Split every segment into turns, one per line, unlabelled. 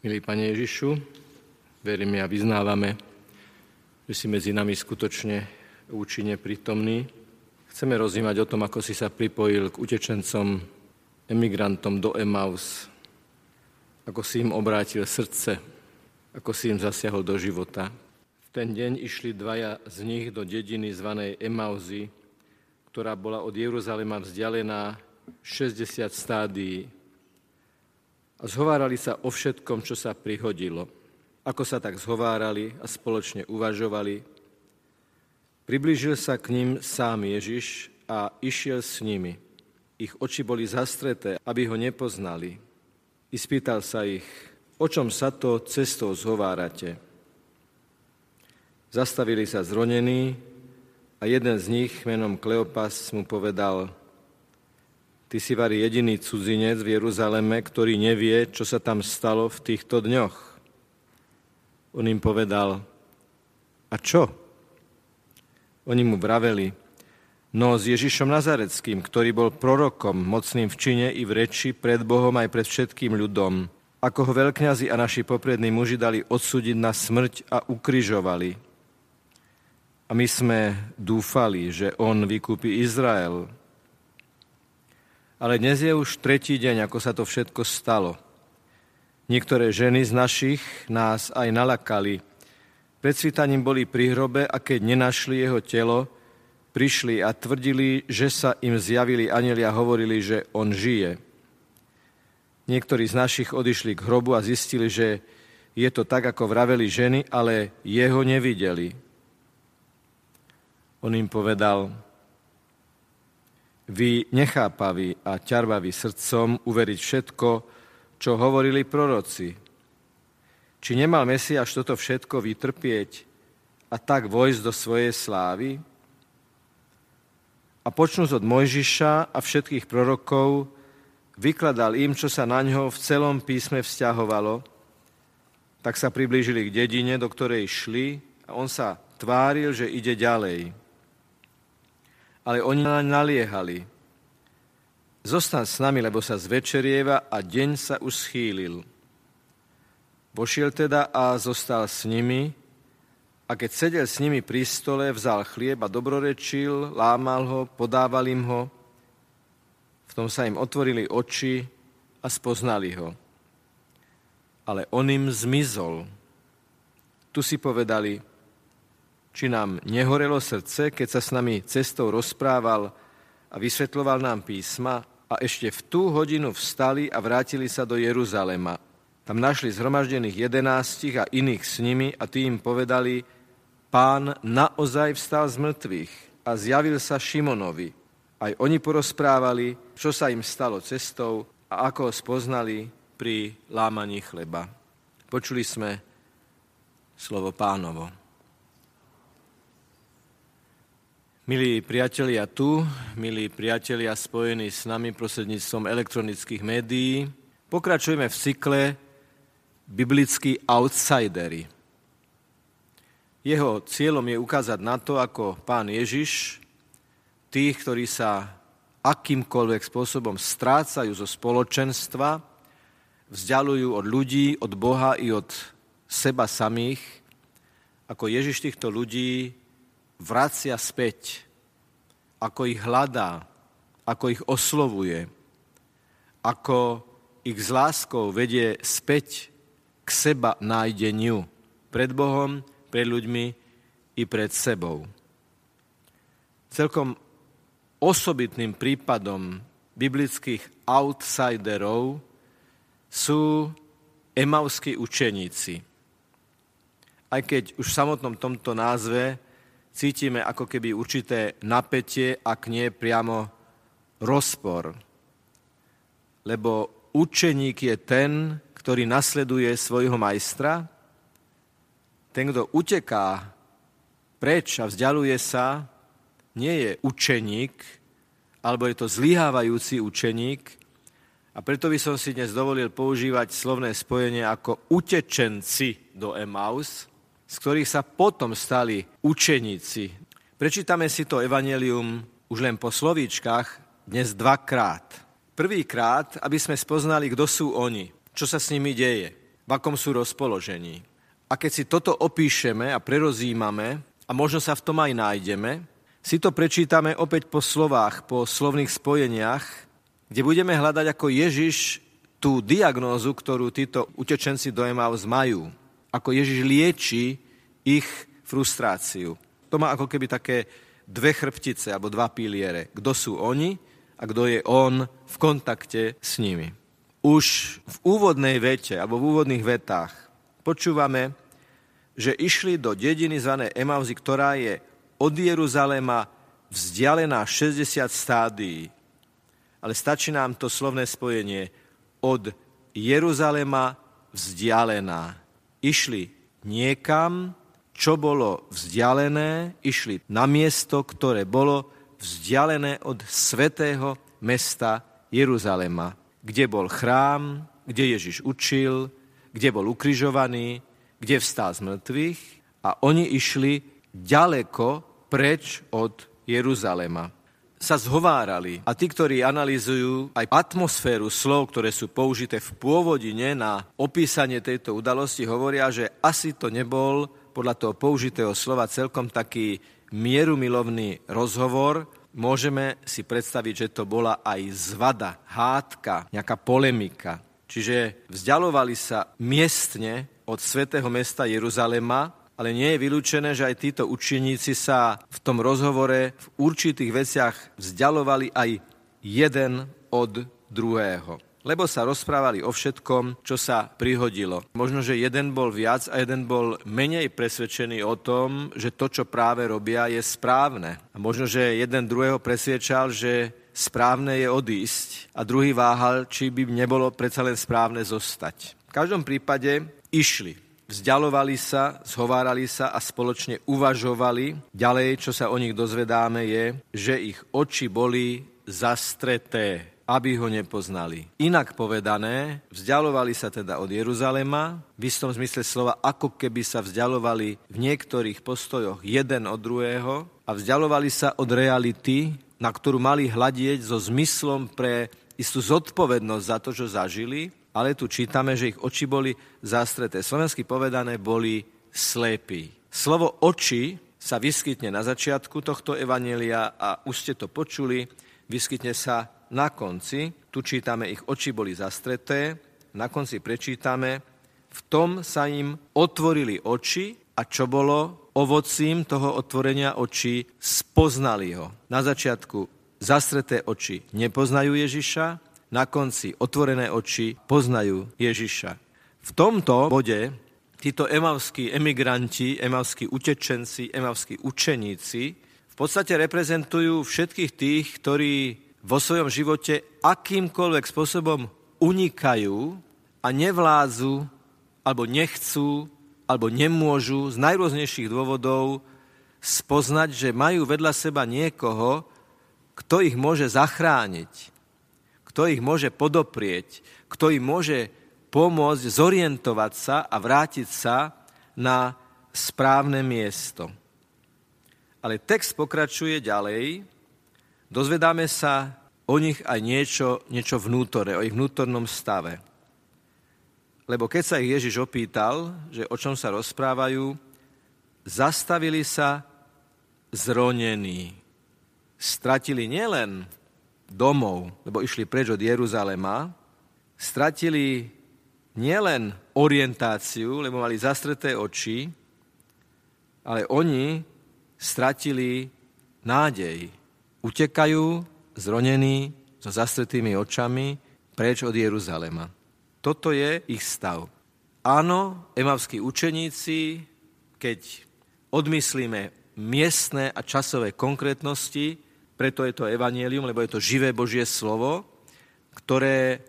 Milý Pane Ježišu, veríme a vyznávame, že si medzi nami skutočne účinne prítomný. Chceme rozímať o tom, ako si sa pripojil k utečencom, emigrantom do Emaus, ako si im obrátil srdce, ako si im zasiahol do života. V ten deň išli dvaja z nich do dediny zvanej Emauzy, ktorá bola od Jeruzalema vzdialená 60 stádií a zhovárali sa o všetkom, čo sa prihodilo. Ako sa tak zhovárali a spoločne uvažovali, priblížil sa k ním sám Ježiš a išiel s nimi. Ich oči boli zastreté, aby ho nepoznali. I spýtal sa ich, o čom sa to cestou zhovárate. Zastavili sa zronení a jeden z nich menom Kleopas mu povedal, Ty si vari jediný cudzinec v Jeruzaleme, ktorý nevie, čo sa tam stalo v týchto dňoch. On im povedal, a čo? Oni mu vraveli, no s Ježišom Nazareckým, ktorý bol prorokom, mocným v čine i v reči pred Bohom aj pred všetkým ľudom, ako ho veľkňazi a naši poprední muži dali odsúdiť na smrť a ukryžovali. A my sme dúfali, že on vykúpi Izrael, ale dnes je už tretí deň, ako sa to všetko stalo. Niektoré ženy z našich nás aj nalakali. Pred svitaním boli pri hrobe a keď nenašli jeho telo, prišli a tvrdili, že sa im zjavili anieli a hovorili, že on žije. Niektorí z našich odišli k hrobu a zistili, že je to tak, ako vraveli ženy, ale jeho nevideli. On im povedal, vy nechápaví a ťarvaví srdcom uveriť všetko, čo hovorili proroci. Či nemal Mesiaš toto všetko vytrpieť a tak vojsť do svojej slávy? A počnúť od Mojžiša a všetkých prorokov, vykladal im, čo sa na ňo v celom písme vzťahovalo, tak sa priblížili k dedine, do ktorej šli a on sa tváril, že ide ďalej ale oni naliehali. Zostan s nami, lebo sa zvečerieva a deň sa už schýlil. Vošiel teda a zostal s nimi a keď sedel s nimi pri stole, vzal chlieb a dobrorečil, lámal ho, podával im ho. V tom sa im otvorili oči a spoznali ho. Ale on im zmizol. Tu si povedali, či nám nehorelo srdce, keď sa s nami cestou rozprával a vysvetloval nám písma a ešte v tú hodinu vstali a vrátili sa do Jeruzalema. Tam našli zhromaždených jedenástich a iných s nimi a tí im povedali, pán naozaj vstal z mŕtvych a zjavil sa Šimonovi. Aj oni porozprávali, čo sa im stalo cestou a ako ho spoznali pri lámaní chleba. Počuli sme slovo pánovo. Milí priatelia tu, milí priatelia spojení s nami prostredníctvom elektronických médií, pokračujeme v cykle Biblickí outsidery. Jeho cieľom je ukázať na to, ako pán Ježiš tých, ktorí sa akýmkoľvek spôsobom strácajú zo spoločenstva, vzdialujú od ľudí, od Boha i od seba samých, ako Ježiš týchto ľudí vracia späť, ako ich hľadá, ako ich oslovuje, ako ich s láskou vedie späť k seba nájdeniu pred Bohom, pred ľuďmi i pred sebou. Celkom osobitným prípadom biblických outsiderov sú emauskí učeníci. Aj keď už v samotnom tomto názve cítime ako keby určité napätie, ak nie priamo rozpor. Lebo učeník je ten, ktorý nasleduje svojho majstra, ten, kto uteká preč a vzdialuje sa, nie je učeník, alebo je to zlyhávajúci učeník. A preto by som si dnes dovolil používať slovné spojenie ako utečenci do Emaus, z ktorých sa potom stali učeníci. Prečítame si to evanelium už len po slovíčkach dnes dvakrát. Prvýkrát, aby sme spoznali, kto sú oni, čo sa s nimi deje. v akom sú rozpoložení. A keď si toto opíšeme a prerozímame, a možno sa v tom aj nájdeme, si to prečítame opäť po slovách, po slovných spojeniach, kde budeme hľadať ako Ježiš tú diagnózu, ktorú títo utečenci do Emaus majú. Ako Ježiš lieči ich frustráciu. To má ako keby také dve chrbtice alebo dva piliere. Kto sú oni a kto je on v kontakte s nimi. Už v úvodnej vete alebo v úvodných vetách počúvame, že išli do dediny zvané Emauzy, ktorá je od Jeruzalema vzdialená 60 stádií. Ale stačí nám to slovné spojenie od Jeruzalema vzdialená. Išli niekam, čo bolo vzdialené, išli na miesto, ktoré bolo vzdialené od svetého mesta Jeruzalema, kde bol chrám, kde Ježiš učil, kde bol ukrižovaný, kde vstal z mŕtvych a oni išli ďaleko preč od Jeruzalema. Sa zhovárali a tí, ktorí analýzujú aj atmosféru slov, ktoré sú použité v pôvodine na opísanie tejto udalosti, hovoria, že asi to nebol podľa toho použitého slova celkom taký mierumilovný rozhovor, môžeme si predstaviť, že to bola aj zvada, hádka, nejaká polemika. Čiže vzdialovali sa miestne od svätého mesta Jeruzalema ale nie je vylúčené, že aj títo učeníci sa v tom rozhovore v určitých veciach vzdialovali aj jeden od druhého. Lebo sa rozprávali o všetkom, čo sa prihodilo. Možno, že jeden bol viac a jeden bol menej presvedčený o tom, že to, čo práve robia, je správne. A možno, že jeden druhého presviečal, že správne je odísť a druhý váhal, či by nebolo predsa len správne zostať. V každom prípade išli vzdialovali sa, zhovárali sa a spoločne uvažovali. Ďalej, čo sa o nich dozvedáme, je, že ich oči boli zastreté, aby ho nepoznali. Inak povedané, vzdialovali sa teda od Jeruzalema, v istom zmysle slova, ako keby sa vzdialovali v niektorých postojoch jeden od druhého a vzdialovali sa od reality, na ktorú mali hľadieť so zmyslom pre istú zodpovednosť za to, čo zažili ale tu čítame, že ich oči boli zastreté. Slovensky povedané boli slepí. Slovo oči sa vyskytne na začiatku tohto evanelia a už ste to počuli, vyskytne sa na konci. Tu čítame, ich oči boli zastreté, na konci prečítame, v tom sa im otvorili oči a čo bolo ovocím toho otvorenia očí, spoznali ho. Na začiatku zastreté oči nepoznajú Ježiša, na konci otvorené oči poznajú Ježiša. V tomto bode títo emavskí emigranti, emavskí utečenci, emavskí učeníci v podstate reprezentujú všetkých tých, ktorí vo svojom živote akýmkoľvek spôsobom unikajú a nevládzu, alebo nechcú, alebo nemôžu z najrôznejších dôvodov spoznať, že majú vedľa seba niekoho, kto ich môže zachrániť, kto ich môže podoprieť, kto im môže pomôcť zorientovať sa a vrátiť sa na správne miesto. Ale text pokračuje ďalej, dozvedáme sa o nich aj niečo, niečo vnútorné, o ich vnútornom stave. Lebo keď sa ich Ježiš opýtal, že o čom sa rozprávajú, zastavili sa zronení. Stratili nielen domov, lebo išli preč od Jeruzalema, stratili nielen orientáciu, lebo mali zastreté oči, ale oni stratili nádej. Utekajú zronení so zastretými očami preč od Jeruzalema. Toto je ich stav. Áno, emavskí učeníci, keď odmyslíme miestne a časové konkrétnosti, preto je to evanielium, lebo je to živé Božie slovo, ktoré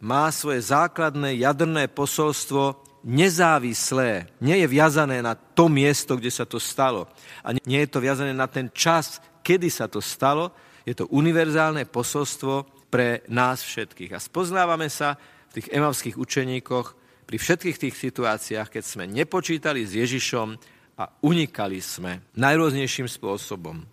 má svoje základné jadrné posolstvo nezávislé. Nie je viazané na to miesto, kde sa to stalo. A nie je to viazané na ten čas, kedy sa to stalo. Je to univerzálne posolstvo pre nás všetkých. A spoznávame sa v tých emavských učeníkoch pri všetkých tých situáciách, keď sme nepočítali s Ježišom a unikali sme najrôznejším spôsobom.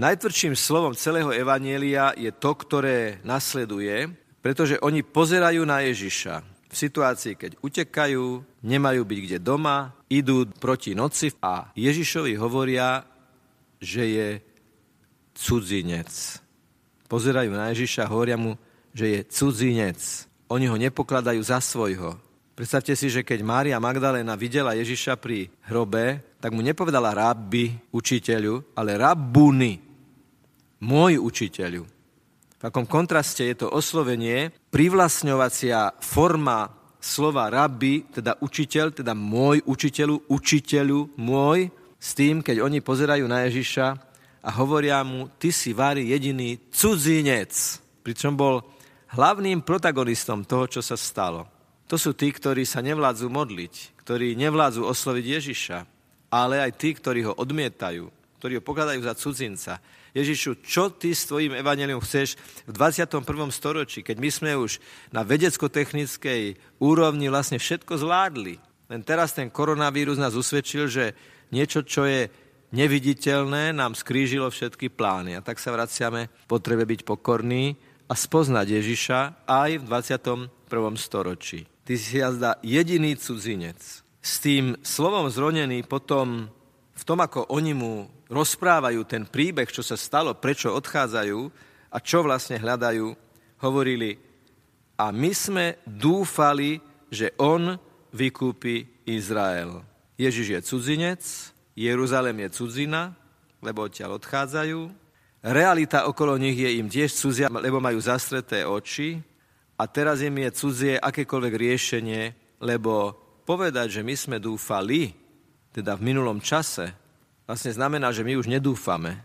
Najtvrdším slovom celého Evanielia je to, ktoré nasleduje, pretože oni pozerajú na Ježiša. v situácii, keď utekajú, nemajú byť kde doma, idú proti noci a Ježišovi hovoria, že je cudzinec. Pozerajú na Ježiša a hovoria mu, že je cudzinec. Oni ho nepokladajú za svojho. Predstavte si, že keď Mária Magdalena videla Ježiša pri hrobe, tak mu nepovedala rabbi, učiteľu, ale rabbuni, môj učiteľu. V akom kontraste je to oslovenie, privlastňovacia forma slova rabbi, teda učiteľ, teda môj učiteľu, učiteľu, môj, s tým, keď oni pozerajú na Ježiša a hovoria mu, ty si vári jediný cudzinec, pričom bol hlavným protagonistom toho, čo sa stalo. To sú tí, ktorí sa nevládzu modliť, ktorí nevládzu osloviť Ježiša, ale aj tí, ktorí ho odmietajú, ktorí ho pokladajú za cudzinca. Ježišu, čo ty s tvojim evanelium chceš v 21. storočí, keď my sme už na vedecko-technickej úrovni vlastne všetko zvládli. Len teraz ten koronavírus nás usvedčil, že niečo, čo je neviditeľné, nám skrížilo všetky plány. A tak sa vraciame potrebe byť pokorný a spoznať Ježiša aj v 21. storočí. Ty si jazda jediný cudzinec. S tým slovom zronený potom v tom, ako oni mu rozprávajú ten príbeh, čo sa stalo, prečo odchádzajú a čo vlastne hľadajú, hovorili, a my sme dúfali, že on vykúpi Izrael. Ježiš je cudzinec, Jeruzalem je cudzina, lebo odtiaľ odchádzajú. Realita okolo nich je im tiež cudzia, lebo majú zastreté oči a teraz im je cudzie akékoľvek riešenie, lebo povedať, že my sme dúfali, teda v minulom čase, vlastne znamená, že my už nedúfame.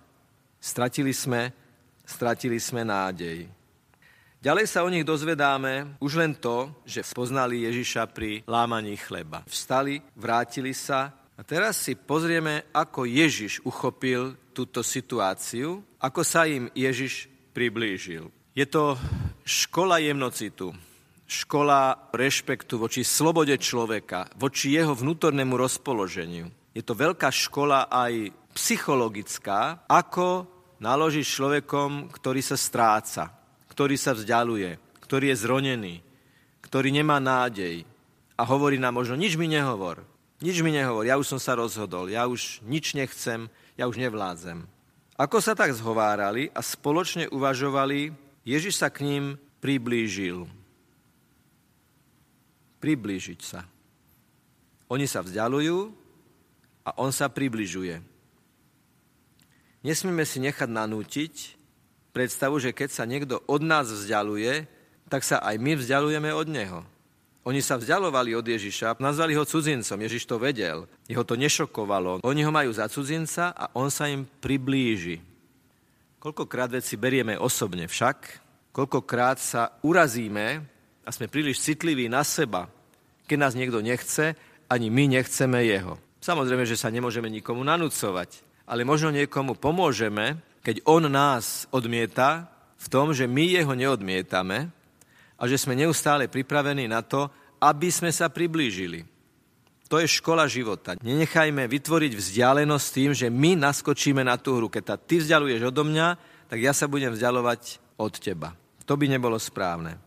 Stratili sme, stratili sme nádej. Ďalej sa o nich dozvedáme už len to, že spoznali Ježiša pri lámaní chleba. Vstali, vrátili sa a teraz si pozrieme, ako Ježiš uchopil túto situáciu, ako sa im Ježiš priblížil. Je to škola jemnocitu, škola rešpektu voči slobode človeka, voči jeho vnútornému rozpoloženiu. Je to veľká škola aj psychologická, ako naložiť človekom, ktorý sa stráca, ktorý sa vzdialuje, ktorý je zronený, ktorý nemá nádej a hovorí nám možno, nič mi nehovor, nič mi nehovor, ja už som sa rozhodol, ja už nič nechcem, ja už nevládzem. Ako sa tak zhovárali a spoločne uvažovali, Ježiš sa k ním priblížil priblížiť sa. Oni sa vzdialujú a on sa približuje. Nesmieme si nechať nanútiť predstavu, že keď sa niekto od nás vzdialuje, tak sa aj my vzdialujeme od neho. Oni sa vzdialovali od Ježiša, nazvali ho cudzincom, Ježiš to vedel, jeho to nešokovalo. Oni ho majú za cudzinca a on sa im priblíži. Koľkokrát veci berieme osobne však, koľkokrát sa urazíme a sme príliš citliví na seba, keď nás niekto nechce, ani my nechceme jeho. Samozrejme, že sa nemôžeme nikomu nanúcovať, ale možno niekomu pomôžeme, keď on nás odmieta v tom, že my jeho neodmietame a že sme neustále pripravení na to, aby sme sa priblížili. To je škola života. Nenechajme vytvoriť vzdialenosť tým, že my naskočíme na tú hru. Keď ty vzdialuješ odo mňa, tak ja sa budem vzdialovať od teba. To by nebolo správne.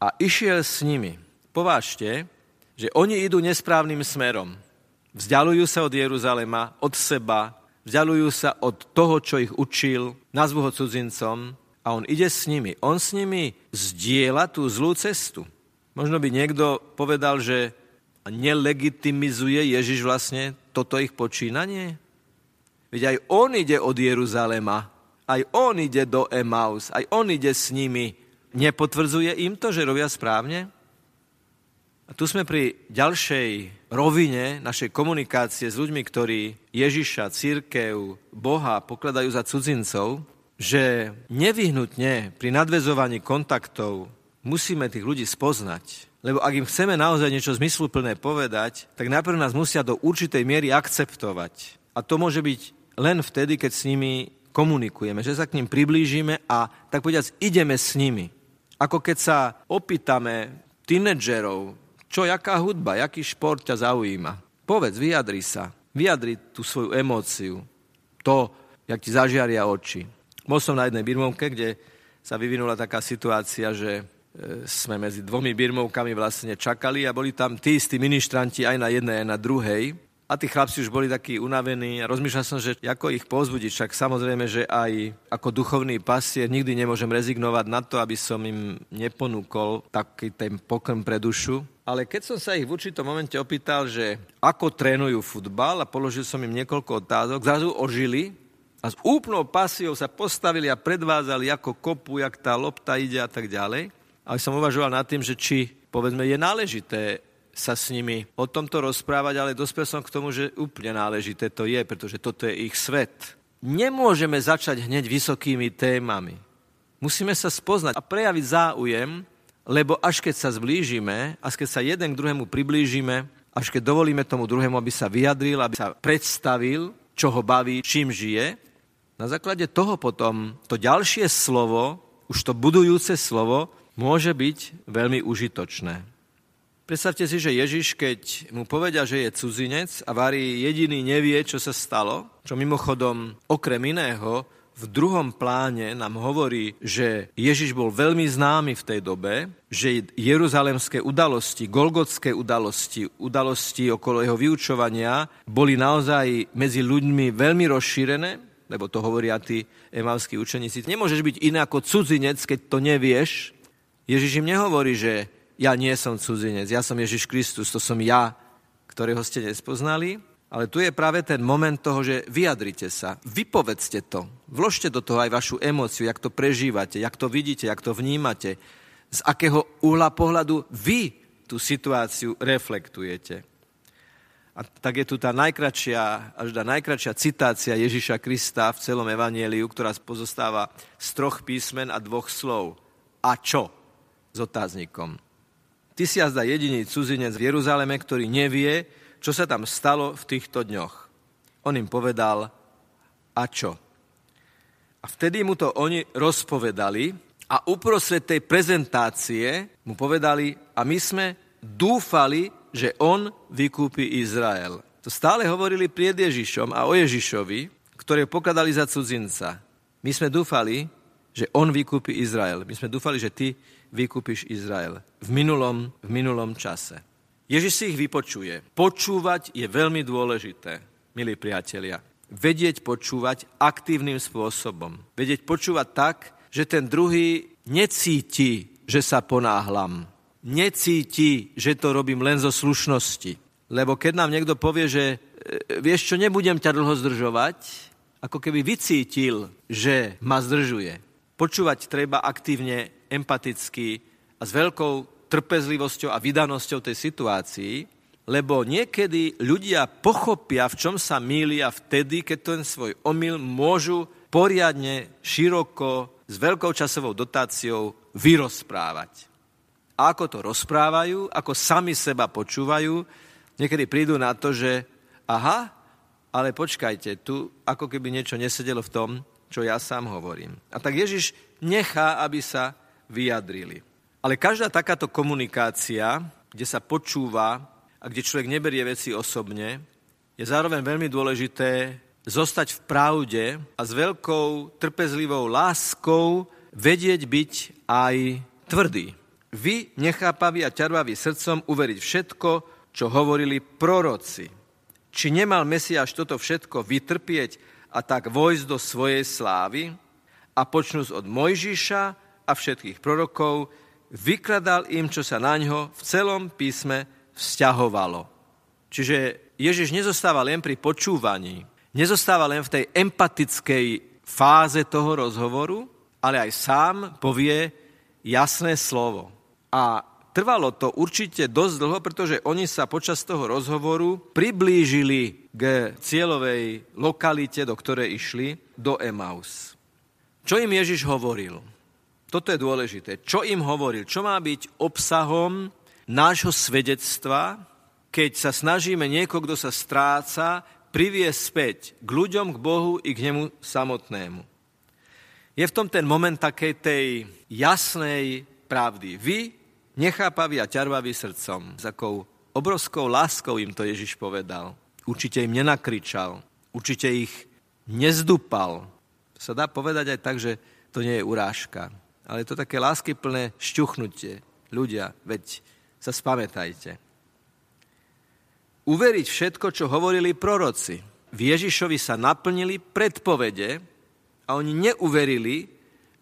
A išiel s nimi. Povážte, že oni idú nesprávnym smerom. Vzdialujú sa od Jeruzalema, od seba, vzdialujú sa od toho, čo ich učil, nazvu ho cudzincom a on ide s nimi. On s nimi zdieľa tú zlú cestu. Možno by niekto povedal, že nelegitimizuje Ježiš vlastne toto ich počínanie? Veď aj on ide od Jeruzalema, aj on ide do Emaus, aj on ide s nimi. Nepotvrdzuje im to, že robia správne? A tu sme pri ďalšej rovine našej komunikácie s ľuďmi, ktorí Ježiša, církev, Boha pokladajú za cudzincov, že nevyhnutne pri nadvezovaní kontaktov musíme tých ľudí spoznať. Lebo ak im chceme naozaj niečo zmysluplné povedať, tak najprv nás musia do určitej miery akceptovať. A to môže byť len vtedy, keď s nimi komunikujeme, že sa k ním priblížime a tak povediac ideme s nimi. Ako keď sa opýtame tínedžerov, čo, jaká hudba, jaký šport ťa zaujíma? Povedz, vyjadri sa. Vyjadri tú svoju emóciu. To, jak ti zažiaria oči. Bol som na jednej birmovke, kde sa vyvinula taká situácia, že sme medzi dvomi birmovkami vlastne čakali a boli tam tí istí ministranti aj na jednej, aj na druhej. A tí chlapci už boli takí unavení a rozmýšľal som, že ako ich pozbudiť. Však samozrejme, že aj ako duchovný pasier nikdy nemôžem rezignovať na to, aby som im neponúkol taký ten pokrm pre dušu. Ale keď som sa ich v určitom momente opýtal, že ako trénujú futbal a položil som im niekoľko otázok, zrazu ožili a s úplnou pasiou sa postavili a predvázali, ako kopu, jak tá lopta ide a tak ďalej. A som uvažoval nad tým, že či, povedzme, je náležité sa s nimi o tomto rozprávať, ale dospel som k tomu, že úplne náležité to je, pretože toto je ich svet. Nemôžeme začať hneď vysokými témami. Musíme sa spoznať a prejaviť záujem, lebo až keď sa zblížime, až keď sa jeden k druhému priblížime, až keď dovolíme tomu druhému, aby sa vyjadril, aby sa predstavil, čo ho baví, čím žije, na základe toho potom to ďalšie slovo, už to budujúce slovo, môže byť veľmi užitočné. Predstavte si, že Ježiš, keď mu povedia, že je cudzinec a Vári jediný nevie, čo sa stalo, čo mimochodom okrem iného v druhom pláne nám hovorí, že Ježiš bol veľmi známy v tej dobe, že jeruzalemské udalosti, golgotské udalosti, udalosti okolo jeho vyučovania boli naozaj medzi ľuďmi veľmi rozšírené, lebo to hovoria tí emalskí učeníci. Nemôžeš byť iné ako cudzinec, keď to nevieš. Ježiš im nehovorí, že ja nie som cudzinec, ja som Ježiš Kristus, to som ja, ktorého ste nespoznali. Ale tu je práve ten moment toho, že vyjadrite sa, vypovedzte to, vložte do toho aj vašu emóciu, jak to prežívate, jak to vidíte, jak to vnímate, z akého uhla pohľadu vy tú situáciu reflektujete. A tak je tu tá najkračšia, až tá najkračšia citácia Ježiša Krista v celom evanieliu, ktorá pozostáva z troch písmen a dvoch slov. A čo? S otáznikom. Ty si jazda jediný cudzinec v Jeruzaleme, ktorý nevie, čo sa tam stalo v týchto dňoch. On im povedal, a čo? A vtedy mu to oni rozpovedali a uprostred tej prezentácie mu povedali, a my sme dúfali, že on vykúpi Izrael. To stále hovorili pred Ježišom a o Ježišovi, ktoré pokladali za cudzinca. My sme dúfali, že on vykúpi Izrael. My sme dúfali, že ty vykúpiš Izrael v minulom, v minulom čase. Ježiš si ich vypočuje. Počúvať je veľmi dôležité, milí priatelia. Vedieť počúvať aktívnym spôsobom. Vedieť počúvať tak, že ten druhý necíti, že sa ponáhlam. Necíti, že to robím len zo slušnosti. Lebo keď nám niekto povie, že e, vieš čo, nebudem ťa dlho zdržovať, ako keby vycítil, že ma zdržuje. Počúvať treba aktívne empaticky a s veľkou trpezlivosťou a vydanosťou tej situácii, lebo niekedy ľudia pochopia, v čom sa mýlia vtedy, keď ten svoj omyl môžu poriadne, široko, s veľkou časovou dotáciou vyrozprávať. A ako to rozprávajú, ako sami seba počúvajú, niekedy prídu na to, že aha, ale počkajte, tu ako keby niečo nesedelo v tom, čo ja sám hovorím. A tak Ježiš nechá, aby sa vyjadrili. Ale každá takáto komunikácia, kde sa počúva a kde človek neberie veci osobne, je zároveň veľmi dôležité zostať v pravde a s veľkou trpezlivou láskou vedieť byť aj tvrdý. Vy, nechápaví a ťarvaví srdcom, uveriť všetko, čo hovorili proroci. Či nemal Mesiáš toto všetko vytrpieť a tak vojsť do svojej slávy? A počnúť od Mojžiša a všetkých prorokov, vykladal im, čo sa na ňo v celom písme vzťahovalo. Čiže Ježiš nezostáva len pri počúvaní, nezostáva len v tej empatickej fáze toho rozhovoru, ale aj sám povie jasné slovo. A trvalo to určite dosť dlho, pretože oni sa počas toho rozhovoru priblížili k cieľovej lokalite, do ktorej išli, do Emaus. Čo im Ježiš hovoril? Toto je dôležité. Čo im hovoril? Čo má byť obsahom nášho svedectva, keď sa snažíme niekoho, kto sa stráca, priviesť späť k ľuďom, k Bohu i k nemu samotnému. Je v tom ten moment takej tej jasnej pravdy. Vy, nechápaví a ťarvaví srdcom, s akou obrovskou láskou im to Ježiš povedal. Určite im nenakričal, určite ich nezdupal. Sa dá povedať aj tak, že to nie je urážka ale je to také láskyplné šťuchnutie. Ľudia, veď sa spamätajte. Uveriť všetko, čo hovorili proroci. V Ježišovi sa naplnili predpovede a oni neuverili,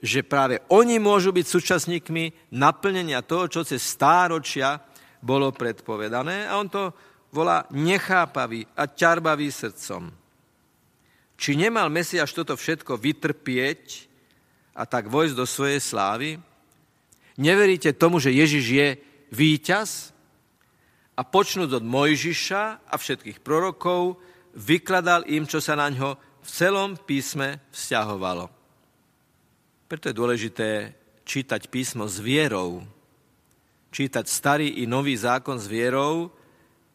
že práve oni môžu byť súčasníkmi naplnenia toho, čo cez stáročia bolo predpovedané. A on to volá nechápavý a ťarbavý srdcom. Či nemal Mesiaš toto všetko vytrpieť a tak vojsť do svojej slávy? Neveríte tomu, že Ježiš je víťaz? A počnúť od Mojžiša a všetkých prorokov, vykladal im, čo sa na ňo v celom písme vzťahovalo. Preto je dôležité čítať písmo s vierou, čítať starý i nový zákon s vierou,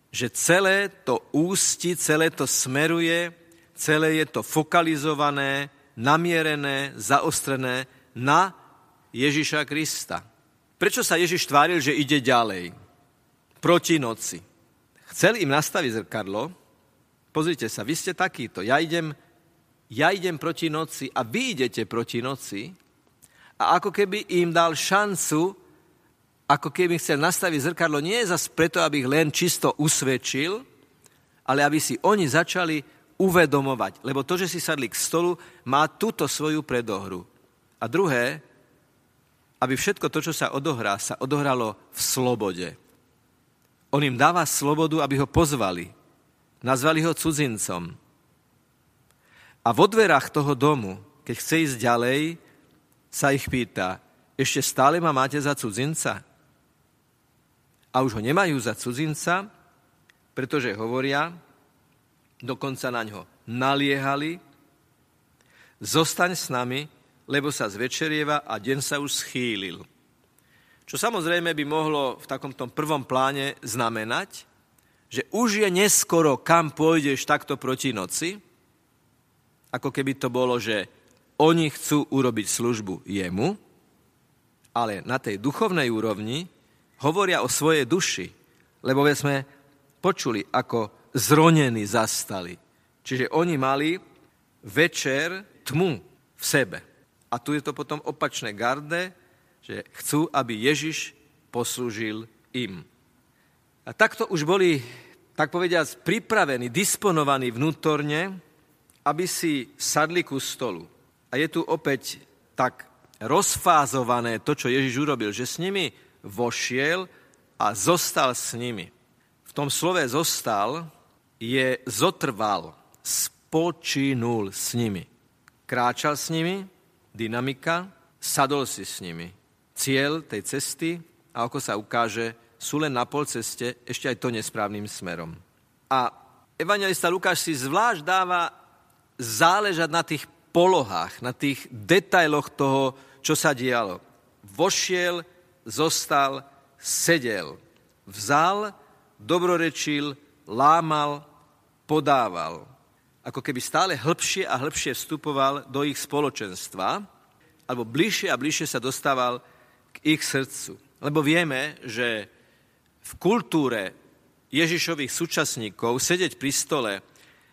že celé to ústi, celé to smeruje, celé je to fokalizované, namierené, zaostrené na Ježiša Krista. Prečo sa Ježiš tváril, že ide ďalej? Proti noci. Chcel im nastaviť zrkadlo. Pozrite sa, vy ste takýto. Ja idem, ja idem proti noci a vy idete proti noci a ako keby im dal šancu, ako keby chcel nastaviť zrkadlo, nie je preto, aby ich len čisto usvedčil, ale aby si oni začali uvedomovať. Lebo to, že si sadli k stolu, má túto svoju predohru. A druhé, aby všetko to, čo sa odohrá, sa odohralo v slobode. On im dáva slobodu, aby ho pozvali. Nazvali ho cudzincom. A vo dverách toho domu, keď chce ísť ďalej, sa ich pýta, ešte stále ma máte za cudzinca? A už ho nemajú za cudzinca, pretože hovoria, dokonca na ňo naliehali, zostaň s nami, lebo sa zvečerieva a deň sa už schýlil. Čo samozrejme by mohlo v takomto prvom pláne znamenať, že už je neskoro, kam pôjdeš takto proti noci, ako keby to bolo, že oni chcú urobiť službu jemu, ale na tej duchovnej úrovni hovoria o svojej duši, lebo sme počuli, ako zronení zastali. Čiže oni mali večer tmu v sebe. A tu je to potom opačné garde, že chcú, aby Ježiš poslúžil im. A takto už boli, tak povediať, pripravení, disponovaní vnútorne, aby si sadli ku stolu. A je tu opäť tak rozfázované to, čo Ježiš urobil, že s nimi vošiel a zostal s nimi. V tom slove zostal je zotrval, spočinul s nimi. Kráčal s nimi, dynamika, sadol si s nimi. Ciel tej cesty, a ako sa ukáže, sú len na pol ceste, ešte aj to nesprávnym smerom. A evangelista Lukáš si zvlášť dáva záležať na tých polohách, na tých detailoch toho, čo sa dialo. Vošiel, zostal, sedel. Vzal, dobrorečil, lámal, podával. Ako keby stále hĺbšie a hĺbšie vstupoval do ich spoločenstva, alebo bližšie a bližšie sa dostával k ich srdcu. Lebo vieme, že v kultúre Ježišových súčasníkov sedieť pri stole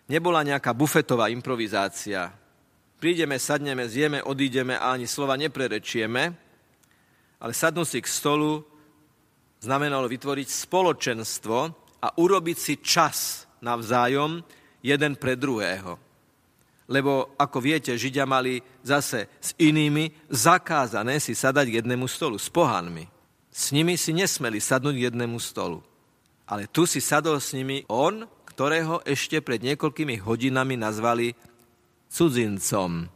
nebola nejaká bufetová improvizácia, prídeme, sadneme, zjeme, odídeme a ani slova neprerečieme, ale sadnúť si k stolu znamenalo vytvoriť spoločenstvo a urobiť si čas navzájom jeden pre druhého. Lebo, ako viete, Židia mali zase s inými zakázané si sadať k jednému stolu, s pohanmi. S nimi si nesmeli sadnúť jednému stolu. Ale tu si sadol s nimi on, ktorého ešte pred niekoľkými hodinami nazvali cudzincom.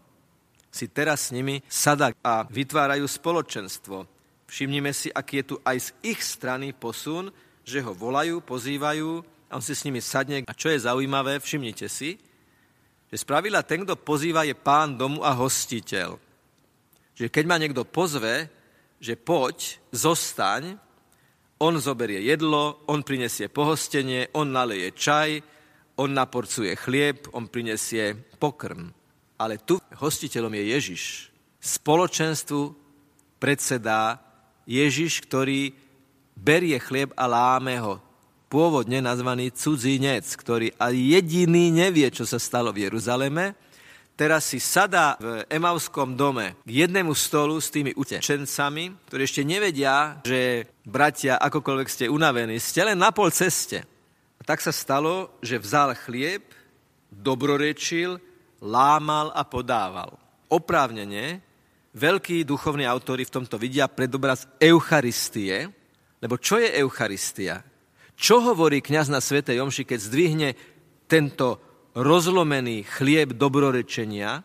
Si teraz s nimi sada a vytvárajú spoločenstvo. Všimnime si, aký je tu aj z ich strany posun, že ho volajú, pozývajú a on si s nimi sadne. A čo je zaujímavé, všimnite si, že spravila ten, kto pozýva, je pán domu a hostiteľ. Že keď ma niekto pozve, že poď, zostaň, on zoberie jedlo, on prinesie pohostenie, on naleje čaj, on naporcuje chlieb, on prinesie pokrm. Ale tu hostiteľom je Ježiš. Spoločenstvu predsedá Ježiš, ktorý berie chlieb a láme ho. Pôvodne nazvaný cudzinec, ktorý a jediný nevie, čo sa stalo v Jeruzaleme, teraz si sadá v Emavskom dome k jednému stolu s tými utečencami, ktorí ešte nevedia, že bratia, akokoľvek ste unavení, ste len na pol ceste. A tak sa stalo, že vzal chlieb, dobrorečil, lámal a podával. Oprávnene, veľkí duchovní autori v tomto vidia predobraz Eucharistie, lebo čo je Eucharistia? Čo hovorí kňaz na Svetej Jomši, keď zdvihne tento rozlomený chlieb dobrorečenia,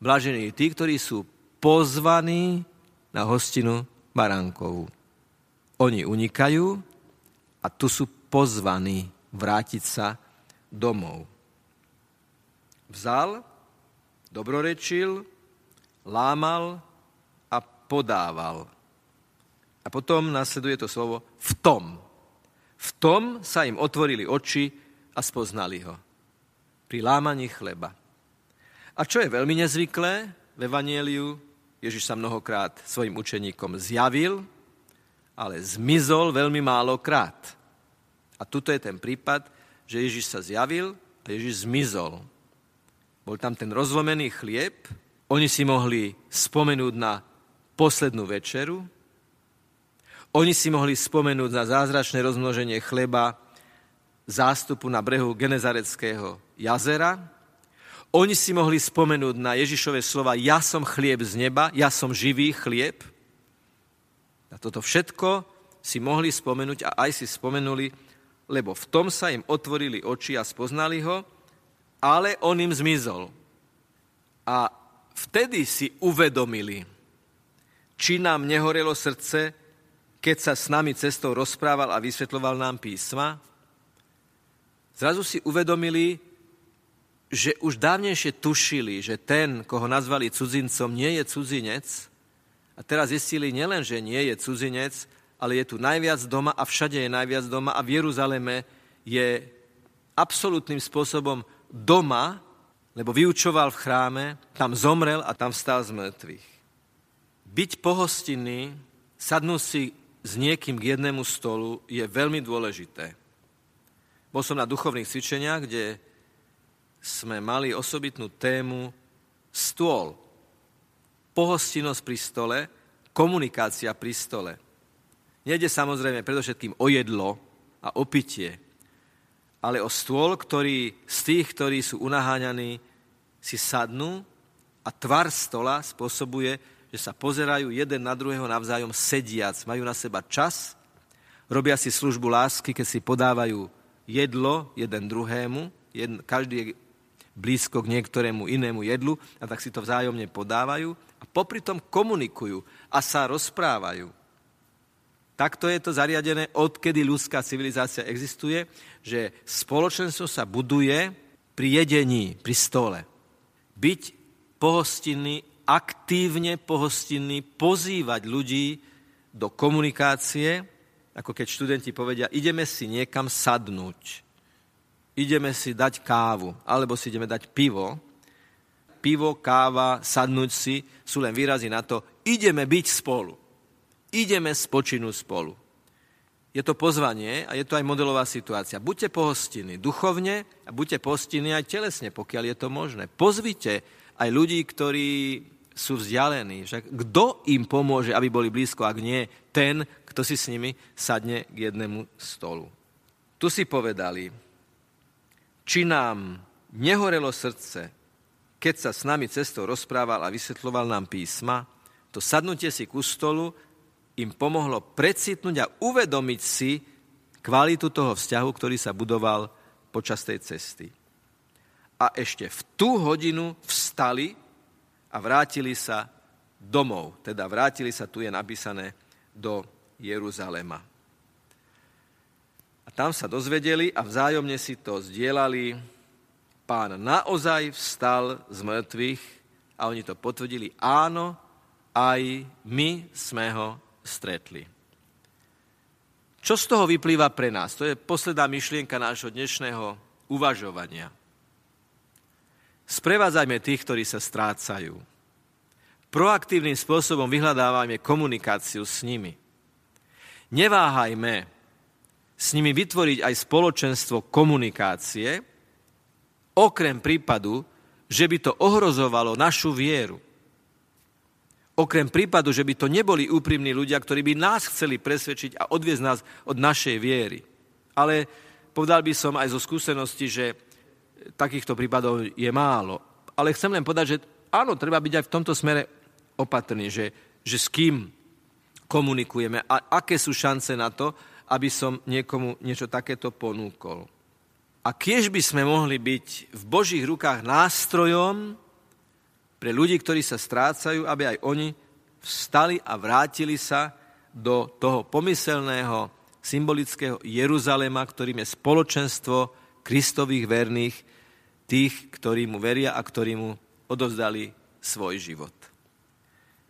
blažení tí, ktorí sú pozvaní na hostinu baránkovú. Oni unikajú a tu sú pozvaní vrátiť sa domov. Vzal, dobrorečil, lámal a podával. A potom nasleduje to slovo v tom. V tom sa im otvorili oči a spoznali ho pri lámaní chleba. A čo je veľmi nezvyklé v Evanieliu, Ježiš sa mnohokrát svojim učeníkom zjavil, ale zmizol veľmi málokrát. A tuto je ten prípad, že Ježiš sa zjavil a Ježiš zmizol. Bol tam ten rozlomený chlieb, oni si mohli spomenúť na poslednú večeru, oni si mohli spomenúť na zázračné rozmnoženie chleba zástupu na brehu Genezareckého jazera. Oni si mohli spomenúť na Ježišové slova Ja som chlieb z neba, ja som živý chlieb. A toto všetko si mohli spomenúť a aj si spomenuli, lebo v tom sa im otvorili oči a spoznali ho, ale on im zmizol. A vtedy si uvedomili, či nám nehorelo srdce, keď sa s nami cestou rozprával a vysvetloval nám písma, zrazu si uvedomili, že už dávnejšie tušili, že ten, koho nazvali cudzincom, nie je cudzinec. A teraz zistili nielen, že nie je cudzinec, ale je tu najviac doma a všade je najviac doma a v Jeruzaleme je absolútnym spôsobom doma, lebo vyučoval v chráme, tam zomrel a tam vstal z mŕtvych. Byť pohostinný, sadnúť si s niekým k jednému stolu je veľmi dôležité. Bol som na duchovných cvičeniach, kde sme mali osobitnú tému stôl. Pohostinnosť pri stole, komunikácia pri stole. Nejde samozrejme predovšetkým o jedlo a o pitie, ale o stôl, ktorý z tých, ktorí sú unaháňaní, si sadnú a tvar stola spôsobuje, že sa pozerajú jeden na druhého navzájom sediac, majú na seba čas, robia si službu lásky, keď si podávajú jedlo jeden druhému, jedn, každý je blízko k niektorému inému jedlu a tak si to vzájomne podávajú a popri tom komunikujú a sa rozprávajú. Takto je to zariadené, odkedy ľudská civilizácia existuje, že spoločenstvo sa buduje pri jedení, pri stole. Byť pohostinný, aktívne pohostinný, pozývať ľudí do komunikácie, ako keď študenti povedia, ideme si niekam sadnúť, ideme si dať kávu, alebo si ideme dať pivo. Pivo, káva, sadnúť si sú len výrazy na to, ideme byť spolu. Ideme spočinúť spolu. Je to pozvanie a je to aj modelová situácia. Buďte pohostinní duchovne a buďte pohostinní aj telesne, pokiaľ je to možné. Pozvite aj ľudí, ktorí sú vzdialení. Že kto im pomôže, aby boli blízko, ak nie ten, kto si s nimi sadne k jednému stolu. Tu si povedali, či nám nehorelo srdce, keď sa s nami cestou rozprával a vysvetloval nám písma, to sadnutie si ku stolu im pomohlo precitnúť a uvedomiť si kvalitu toho vzťahu, ktorý sa budoval počas tej cesty. A ešte v tú hodinu vstali a vrátili sa domov. Teda vrátili sa, tu je napísané, do Jeruzalema. A tam sa dozvedeli a vzájomne si to zdieľali. Pán naozaj vstal z mŕtvych a oni to potvrdili. Áno, aj my sme ho stretli. Čo z toho vyplýva pre nás? To je posledná myšlienka nášho dnešného uvažovania. Sprevádzajme tých, ktorí sa strácajú. Proaktívnym spôsobom vyhľadávajme komunikáciu s nimi. Neváhajme s nimi vytvoriť aj spoločenstvo komunikácie, okrem prípadu, že by to ohrozovalo našu vieru. Okrem prípadu, že by to neboli úprimní ľudia, ktorí by nás chceli presvedčiť a odviezť nás od našej viery. Ale povedal by som aj zo skúsenosti, že takýchto prípadov je málo. Ale chcem len povedať, že áno, treba byť aj v tomto smere opatrný, že, že s kým komunikujeme a aké sú šance na to, aby som niekomu niečo takéto ponúkol. A kiež by sme mohli byť v Božích rukách nástrojom pre ľudí, ktorí sa strácajú, aby aj oni vstali a vrátili sa do toho pomyselného, symbolického Jeruzalema, ktorým je spoločenstvo Kristových verných, tých, ktorí mu veria a ktorí mu odovzdali svoj život.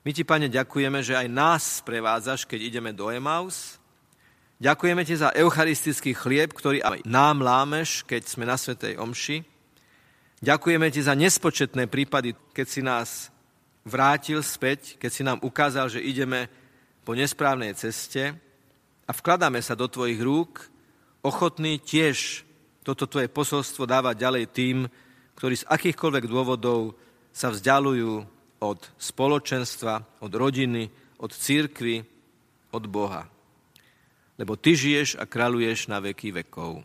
My ti, Pane, ďakujeme, že aj nás prevádzaš, keď ideme do Emaus, Ďakujeme ti za eucharistický chlieb, ktorý aj nám lámeš, keď sme na Svetej Omši. Ďakujeme ti za nespočetné prípady, keď si nás vrátil späť, keď si nám ukázal, že ideme po nesprávnej ceste a vkladáme sa do tvojich rúk, ochotný tiež toto tvoje posolstvo dávať ďalej tým, ktorí z akýchkoľvek dôvodov sa vzdialujú od spoločenstva, od rodiny, od církvy, od Boha lebo Ty žiješ a kráľuješ na veky vekov.